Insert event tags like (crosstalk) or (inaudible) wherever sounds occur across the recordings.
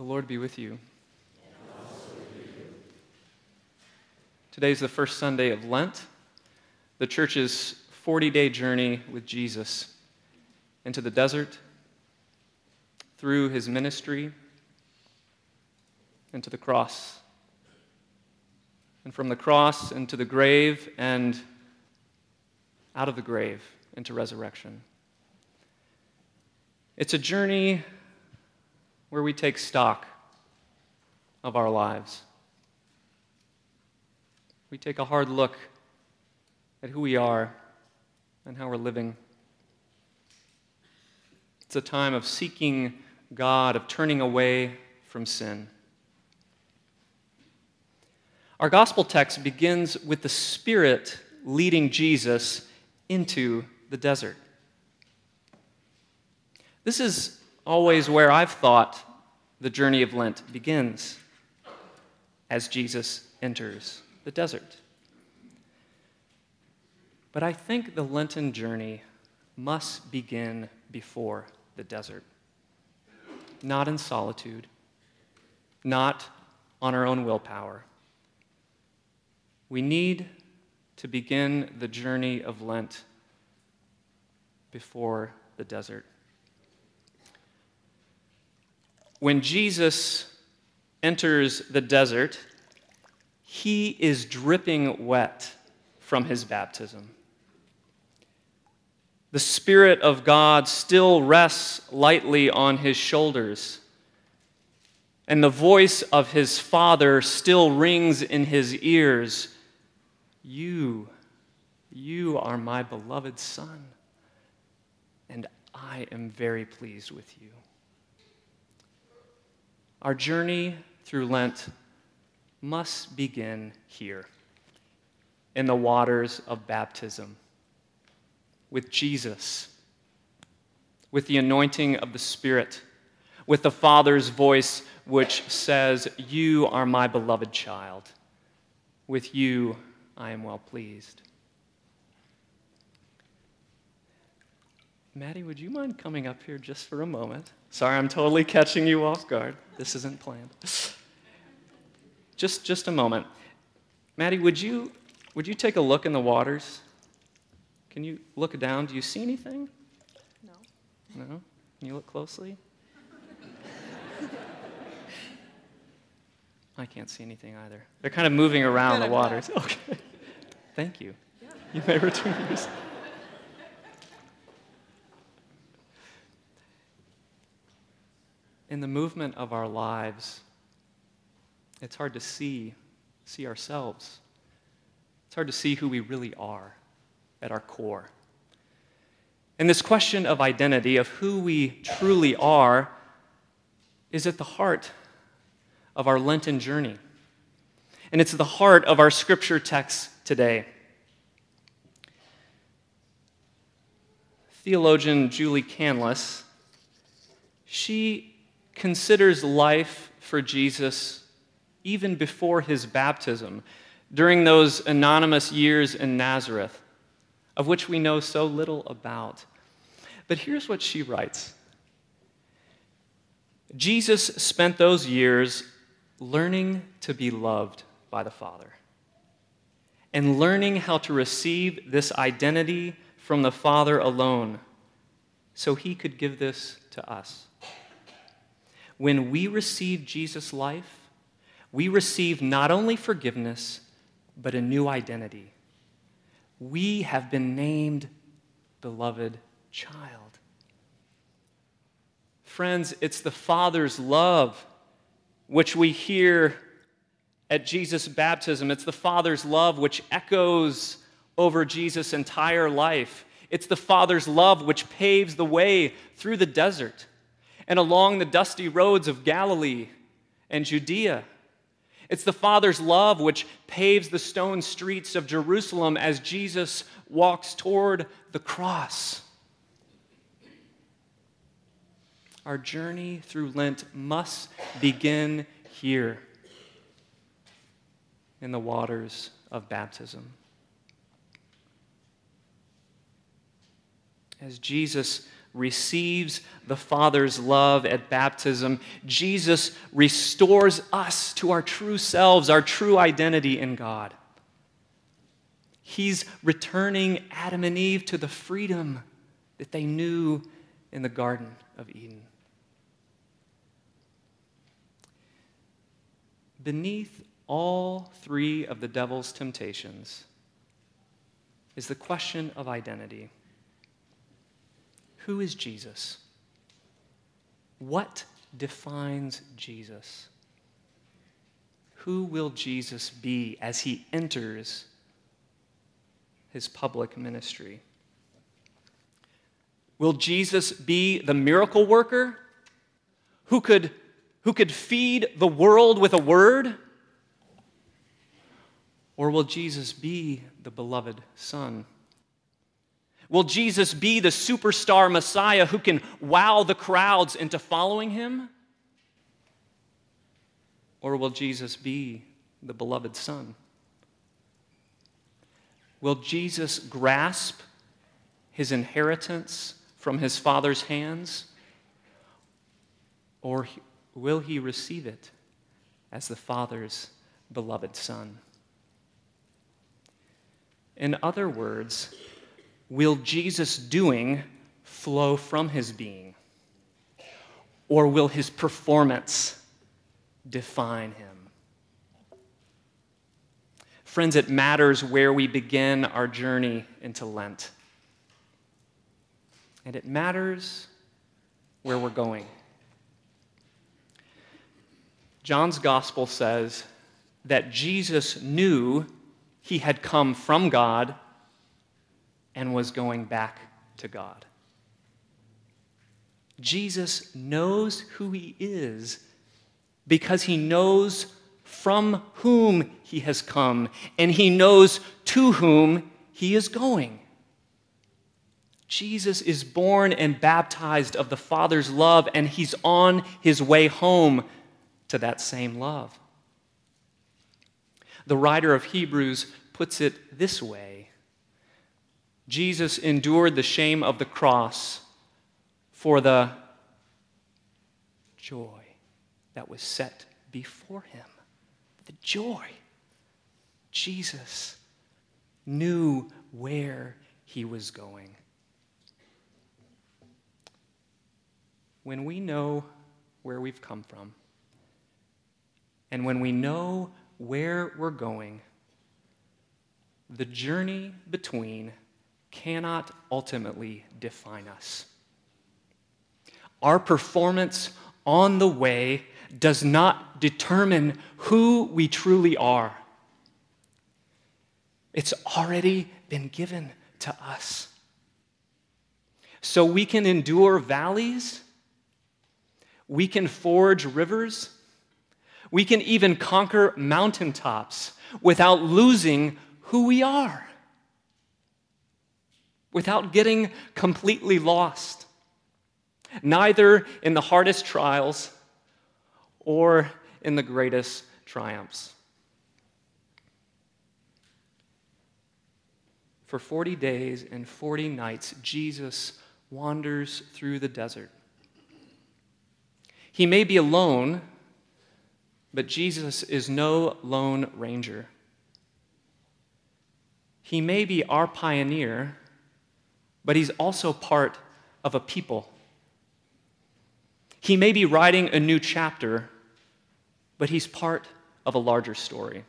The Lord be with you. Today is the first Sunday of Lent, the church's 40 day journey with Jesus into the desert, through his ministry, into the cross, and from the cross into the grave, and out of the grave into resurrection. It's a journey where we take stock of our lives. We take a hard look at who we are and how we're living. It's a time of seeking God, of turning away from sin. Our gospel text begins with the Spirit leading Jesus into the desert. This is always where I've thought the journey of Lent begins as Jesus enters the desert. But I think the Lenten journey must begin before the desert, not in solitude, not on our own willpower. We need to begin the journey of Lent before the desert. When Jesus enters the desert, he is dripping wet from his baptism. The Spirit of God still rests lightly on his shoulders, and the voice of his Father still rings in his ears You, you are my beloved Son, and I am very pleased with you. Our journey through Lent must begin here in the waters of baptism with Jesus, with the anointing of the Spirit, with the Father's voice which says, You are my beloved child. With you I am well pleased. Maddie, would you mind coming up here just for a moment? Sorry, I'm totally catching you off guard. This isn't planned. Just, just a moment. Maddie, would you, would you take a look in the waters? Can you look down? Do you see anything? No. No? Can you look closely? I can't see anything either. They're kind of moving around the waters. (laughs) Okay. Thank you. Yeah. You may return yours. In the movement of our lives, it's hard to see, see ourselves. It's hard to see who we really are at our core. And this question of identity, of who we truly are, is at the heart of our Lenten journey. And it's the heart of our scripture text today. Theologian Julie Canlis, she considers life for Jesus even before his baptism, during those anonymous years in Nazareth, of which we know so little about. But here's what she writes Jesus spent those years learning to be loved by the Father and learning how to receive this identity from the Father alone so he could give this to us. When we receive Jesus' life, we receive not only forgiveness, but a new identity. We have been named beloved child. Friends, it's the Father's love which we hear at Jesus' baptism. It's the Father's love which echoes over Jesus' entire life. It's the Father's love which paves the way through the desert and along the dusty roads of Galilee and Judea. It's the Father's love which paves the stone streets of Jerusalem as Jesus walks toward the cross. Our journey through Lent must begin here in the waters of baptism. As Jesus receives the Father's love at baptism, Jesus restores us to our true selves, our true identity in God. He's returning Adam and Eve to the freedom that they knew in the Garden of Eden. Beneath all three of the devil's temptations is the question of identity. Who is Jesus? What defines Jesus? Who will Jesus be as he enters his public ministry? Will Jesus be the miracle worker who could, who could feed the world with a word? Or will Jesus be the beloved Son? Will Jesus be the superstar Messiah who can wow the crowds into following him? Or will Jesus be the beloved Son? Will Jesus grasp his inheritance from his Father's hands? Or will he receive it as the Father's beloved Son? In other words, will Jesus' doing flow from his being? Or will his performance define him? Friends, it matters where we begin our journey into Lent. And it matters where we're going. John's gospel says that Jesus knew he had come from God and was going back to God. Jesus knows who he is because he knows from whom he has come and he knows to whom he is going. Jesus is born and baptized of the Father's love, and he's on his way home to that same love. The writer of Hebrews puts it this way Jesus endured the shame of the cross for the joy that was set before him. The joy. Jesus knew where he was going. When we know where we've come from, and when we know where we're going, the journey between cannot ultimately define us. Our performance on the way does not determine who we truly are. It's already been given to us. So we can endure valleys, we can forge rivers, we can even conquer mountaintops without losing who we are, without getting completely lost, neither in the hardest trials or in the greatest triumphs. For 40 days and 40 nights, Jesus wanders through the desert. He may be alone but Jesus is no lone ranger. He may be our pioneer, but he's also part of a people. He may be writing a new chapter, but he's part of a larger story.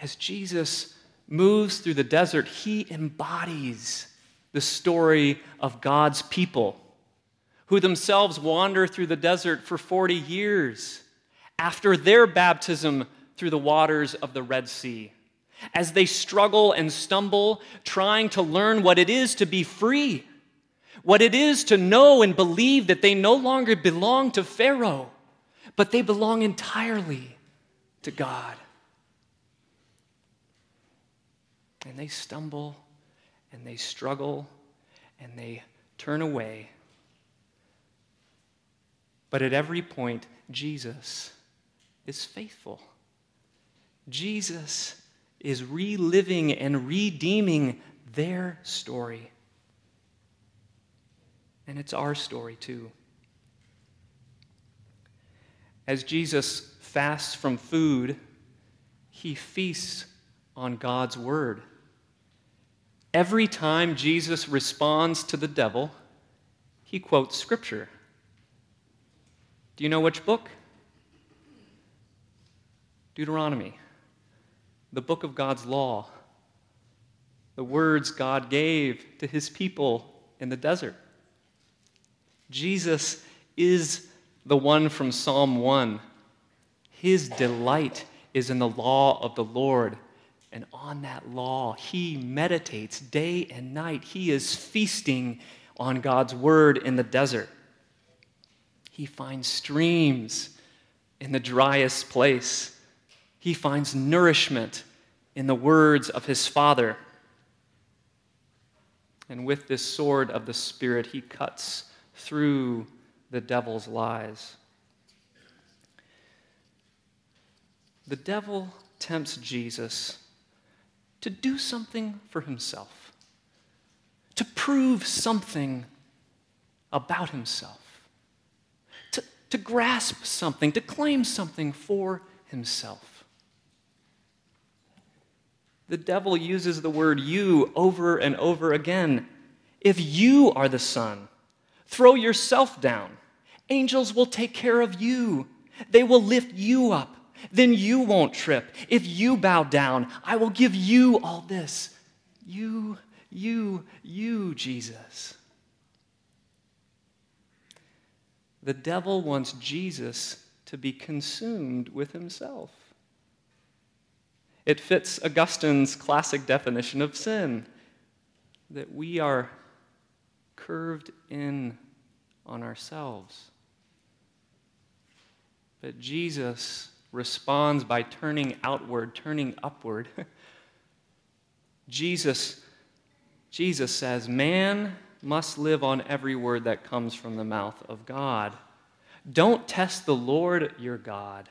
As Jesus moves through the desert, he embodies the story of God's people who themselves wander through the desert for 40 years after their baptism through the waters of the Red Sea, as they struggle and stumble, trying to learn what it is to be free, what it is to know and believe that they no longer belong to Pharaoh, but they belong entirely to God. And they stumble and they struggle and they turn away but at every point, Jesus is faithful. Jesus is reliving and redeeming their story. And it's our story too. As Jesus fasts from food, he feasts on God's word. Every time Jesus responds to the devil, he quotes scripture. Do you know which book? Deuteronomy, the book of God's law, the words God gave to his people in the desert. Jesus is the one from Psalm 1. His delight is in the law of the Lord. And on that law, he meditates day and night. He is feasting on God's word in the desert. He finds streams in the driest place. He finds nourishment in the words of his Father. And with this sword of the Spirit, he cuts through the devil's lies. The devil tempts Jesus to do something for himself, to prove something about himself, to, to grasp something, to claim something for himself. The devil uses the word you over and over again. If you are the Son, throw yourself down. Angels will take care of you, they will lift you up. Then you won't trip. If you bow down, I will give you all this. You, you, you, Jesus. The devil wants Jesus to be consumed with himself. It fits Augustine's classic definition of sin that we are curved in on ourselves. But Jesus responds by turning outward, turning upward. (laughs) Jesus, Jesus says, Man must live on every word that comes from the mouth of God. Don't test the Lord your God.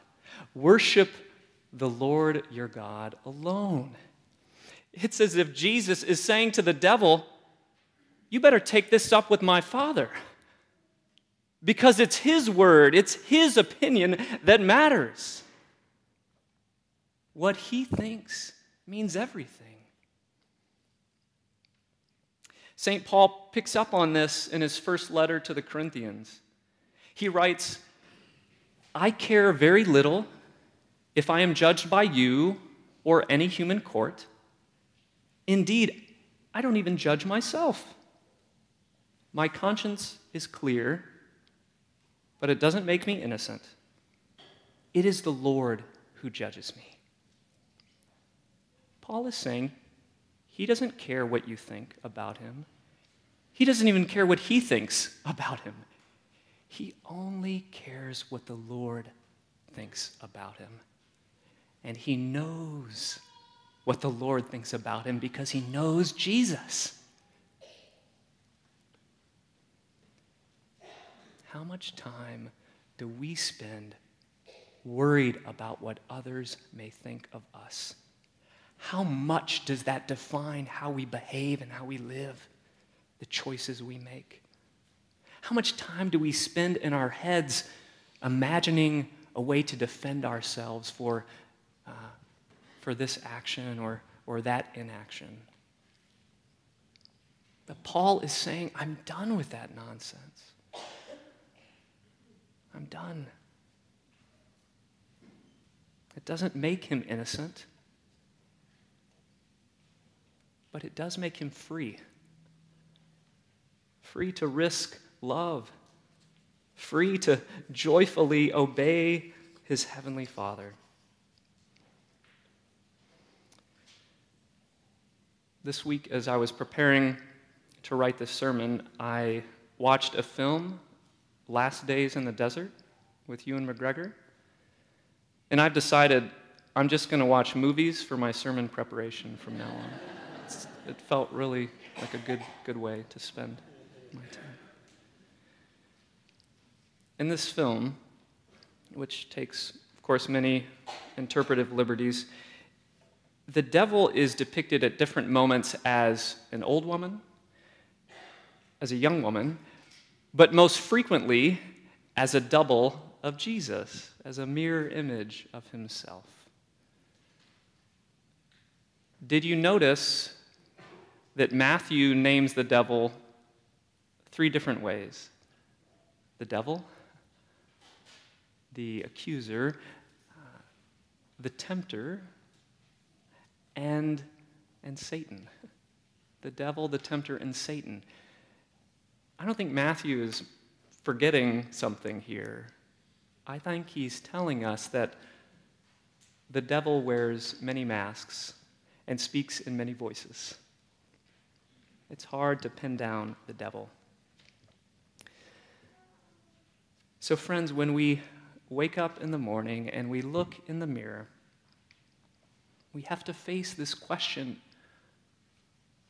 Worship the Lord your God alone. It's as if Jesus is saying to the devil, You better take this up with my Father. Because it's his word, it's his opinion that matters. What he thinks means everything. St. Paul picks up on this in his first letter to the Corinthians. He writes, I care very little if I am judged by you or any human court. Indeed, I don't even judge myself. My conscience is clear, but it doesn't make me innocent. It is the Lord who judges me. Paul is saying he doesn't care what you think about him. He doesn't even care what he thinks about him. He only cares what the Lord thinks about him. And he knows what the Lord thinks about him because he knows Jesus. How much time do we spend worried about what others may think of us? How much does that define how we behave and how we live, the choices we make? How much time do we spend in our heads imagining a way to defend ourselves for uh, for this action or, or that inaction. But Paul is saying, I'm done with that nonsense. I'm done. It doesn't make him innocent, but it does make him free. Free to risk love, free to joyfully obey his heavenly Father. This week, as I was preparing to write this sermon, I watched a film, Last Days in the Desert, with Ewan McGregor. And I've decided I'm just going to watch movies for my sermon preparation from now on. It's, it felt really like a good, good way to spend my time. In this film, which takes, of course, many interpretive liberties, the devil is depicted at different moments as an old woman, as a young woman, but most frequently as a double of Jesus, as a mirror image of himself. Did you notice that Matthew names the devil three different ways? The devil, the accuser, the tempter, and, and Satan. The devil, the tempter, and Satan. I don't think Matthew is forgetting something here. I think he's telling us that the devil wears many masks and speaks in many voices. It's hard to pin down the devil. So, friends, when we wake up in the morning and we look in the mirror, we have to face this question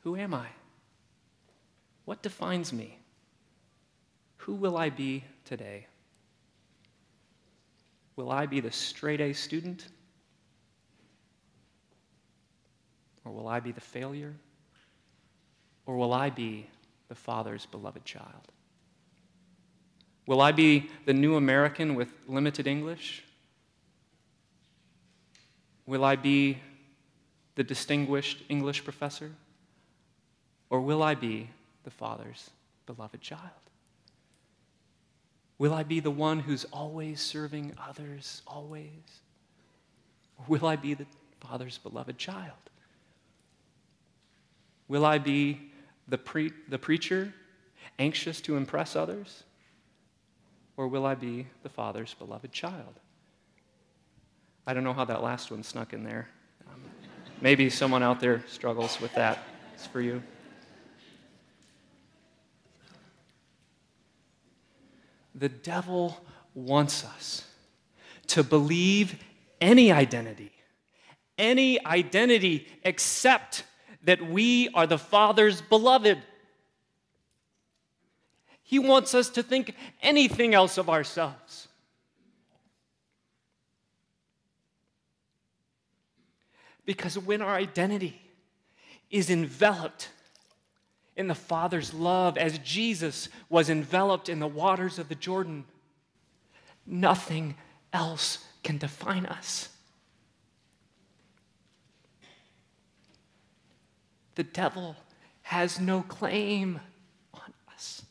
Who am I? What defines me? Who will I be today? Will I be the straight A student? Or will I be the failure? Or will I be the Father's beloved child? Will I be the new American with limited English? Will I be the distinguished English professor? Or will I be the Father's beloved child? Will I be the one who's always serving others, always? Or will I be the Father's beloved child? Will I be the, pre- the preacher, anxious to impress others? Or will I be the Father's beloved child? I don't know how that last one snuck in there. Um, maybe someone out there struggles with that. It's for you. The devil wants us to believe any identity, any identity except that we are the Father's beloved. He wants us to think anything else of ourselves. Because when our identity is enveloped in the Father's love as Jesus was enveloped in the waters of the Jordan, nothing else can define us. The devil has no claim on us.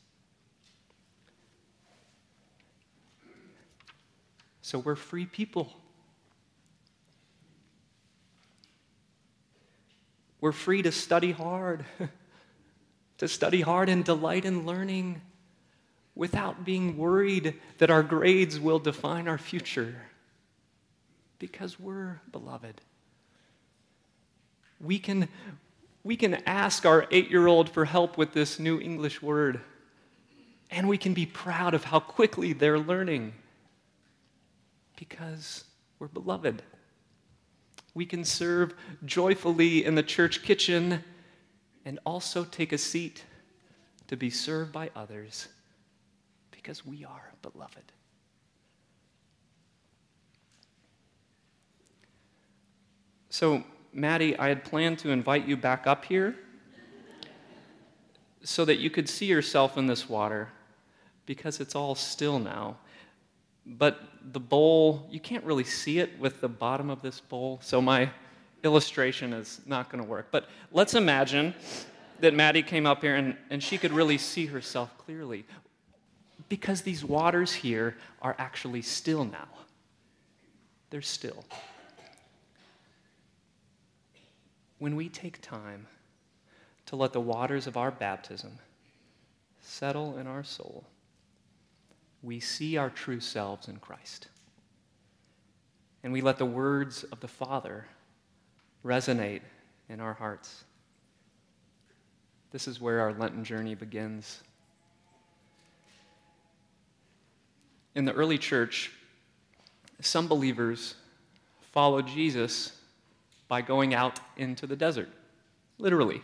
So we're free people. We're free to study hard, (laughs) to study hard and delight in learning without being worried that our grades will define our future because we're beloved. We can, we can ask our eight year old for help with this new English word, and we can be proud of how quickly they're learning because we're beloved. We can serve joyfully in the church kitchen and also take a seat to be served by others because we are beloved. So, Maddie, I had planned to invite you back up here so that you could see yourself in this water because it's all still now. But the bowl, you can't really see it with the bottom of this bowl, so my illustration is not going to work. But let's imagine that Maddie came up here and, and she could really see herself clearly because these waters here are actually still now. They're still when we take time to let the waters of our baptism settle in our soul, we see our true selves in Christ. And we let the words of the Father resonate in our hearts. This is where our Lenten journey begins. In the early church, some believers followed Jesus by going out into the desert, literally.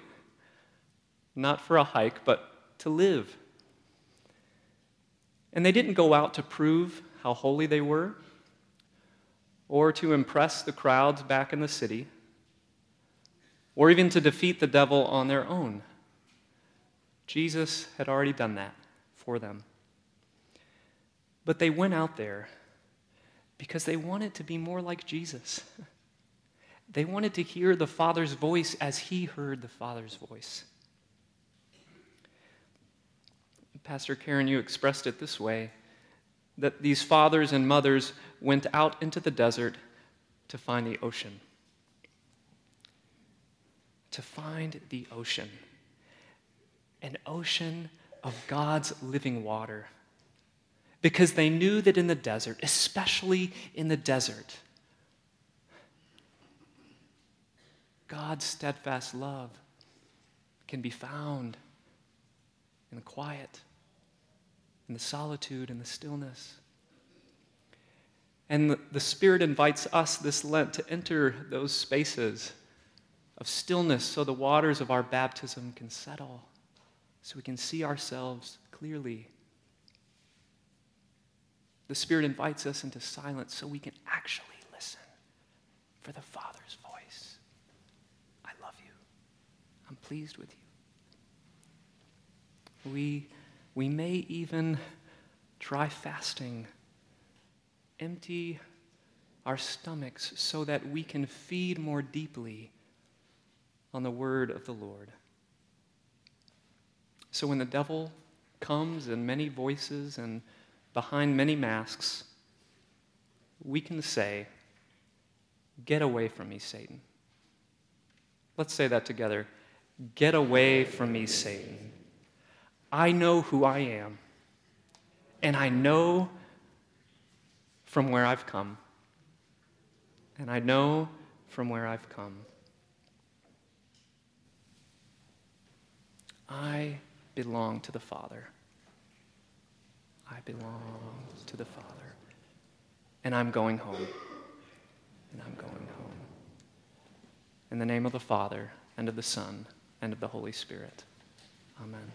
Not for a hike, but to live. And they didn't go out to prove how holy they were or to impress the crowds back in the city or even to defeat the devil on their own. Jesus had already done that for them. But they went out there because they wanted to be more like Jesus. They wanted to hear the Father's voice as he heard the Father's voice. Pastor Karen, you expressed it this way that these fathers and mothers went out into the desert to find the ocean. To find the ocean. An ocean of God's living water. Because they knew that in the desert, especially in the desert, God's steadfast love can be found in the quiet, in the solitude, and the stillness. And the Spirit invites us this Lent to enter those spaces of stillness so the waters of our baptism can settle, so we can see ourselves clearly. The Spirit invites us into silence so we can actually listen for the Father's voice. I love you. I'm pleased with you. We, we may even try fasting empty our stomachs so that we can feed more deeply on the word of the Lord. So when the devil comes in many voices and behind many masks, we can say, Get away from me, Satan. Let's say that together. Get away from me, Satan. I know who I am, and I know from where I've come. And I know from where I've come. I belong to the Father. I belong to the Father. And I'm going home. And I'm going home. In the name of the Father, and of the Son, and of the Holy Spirit. Amen.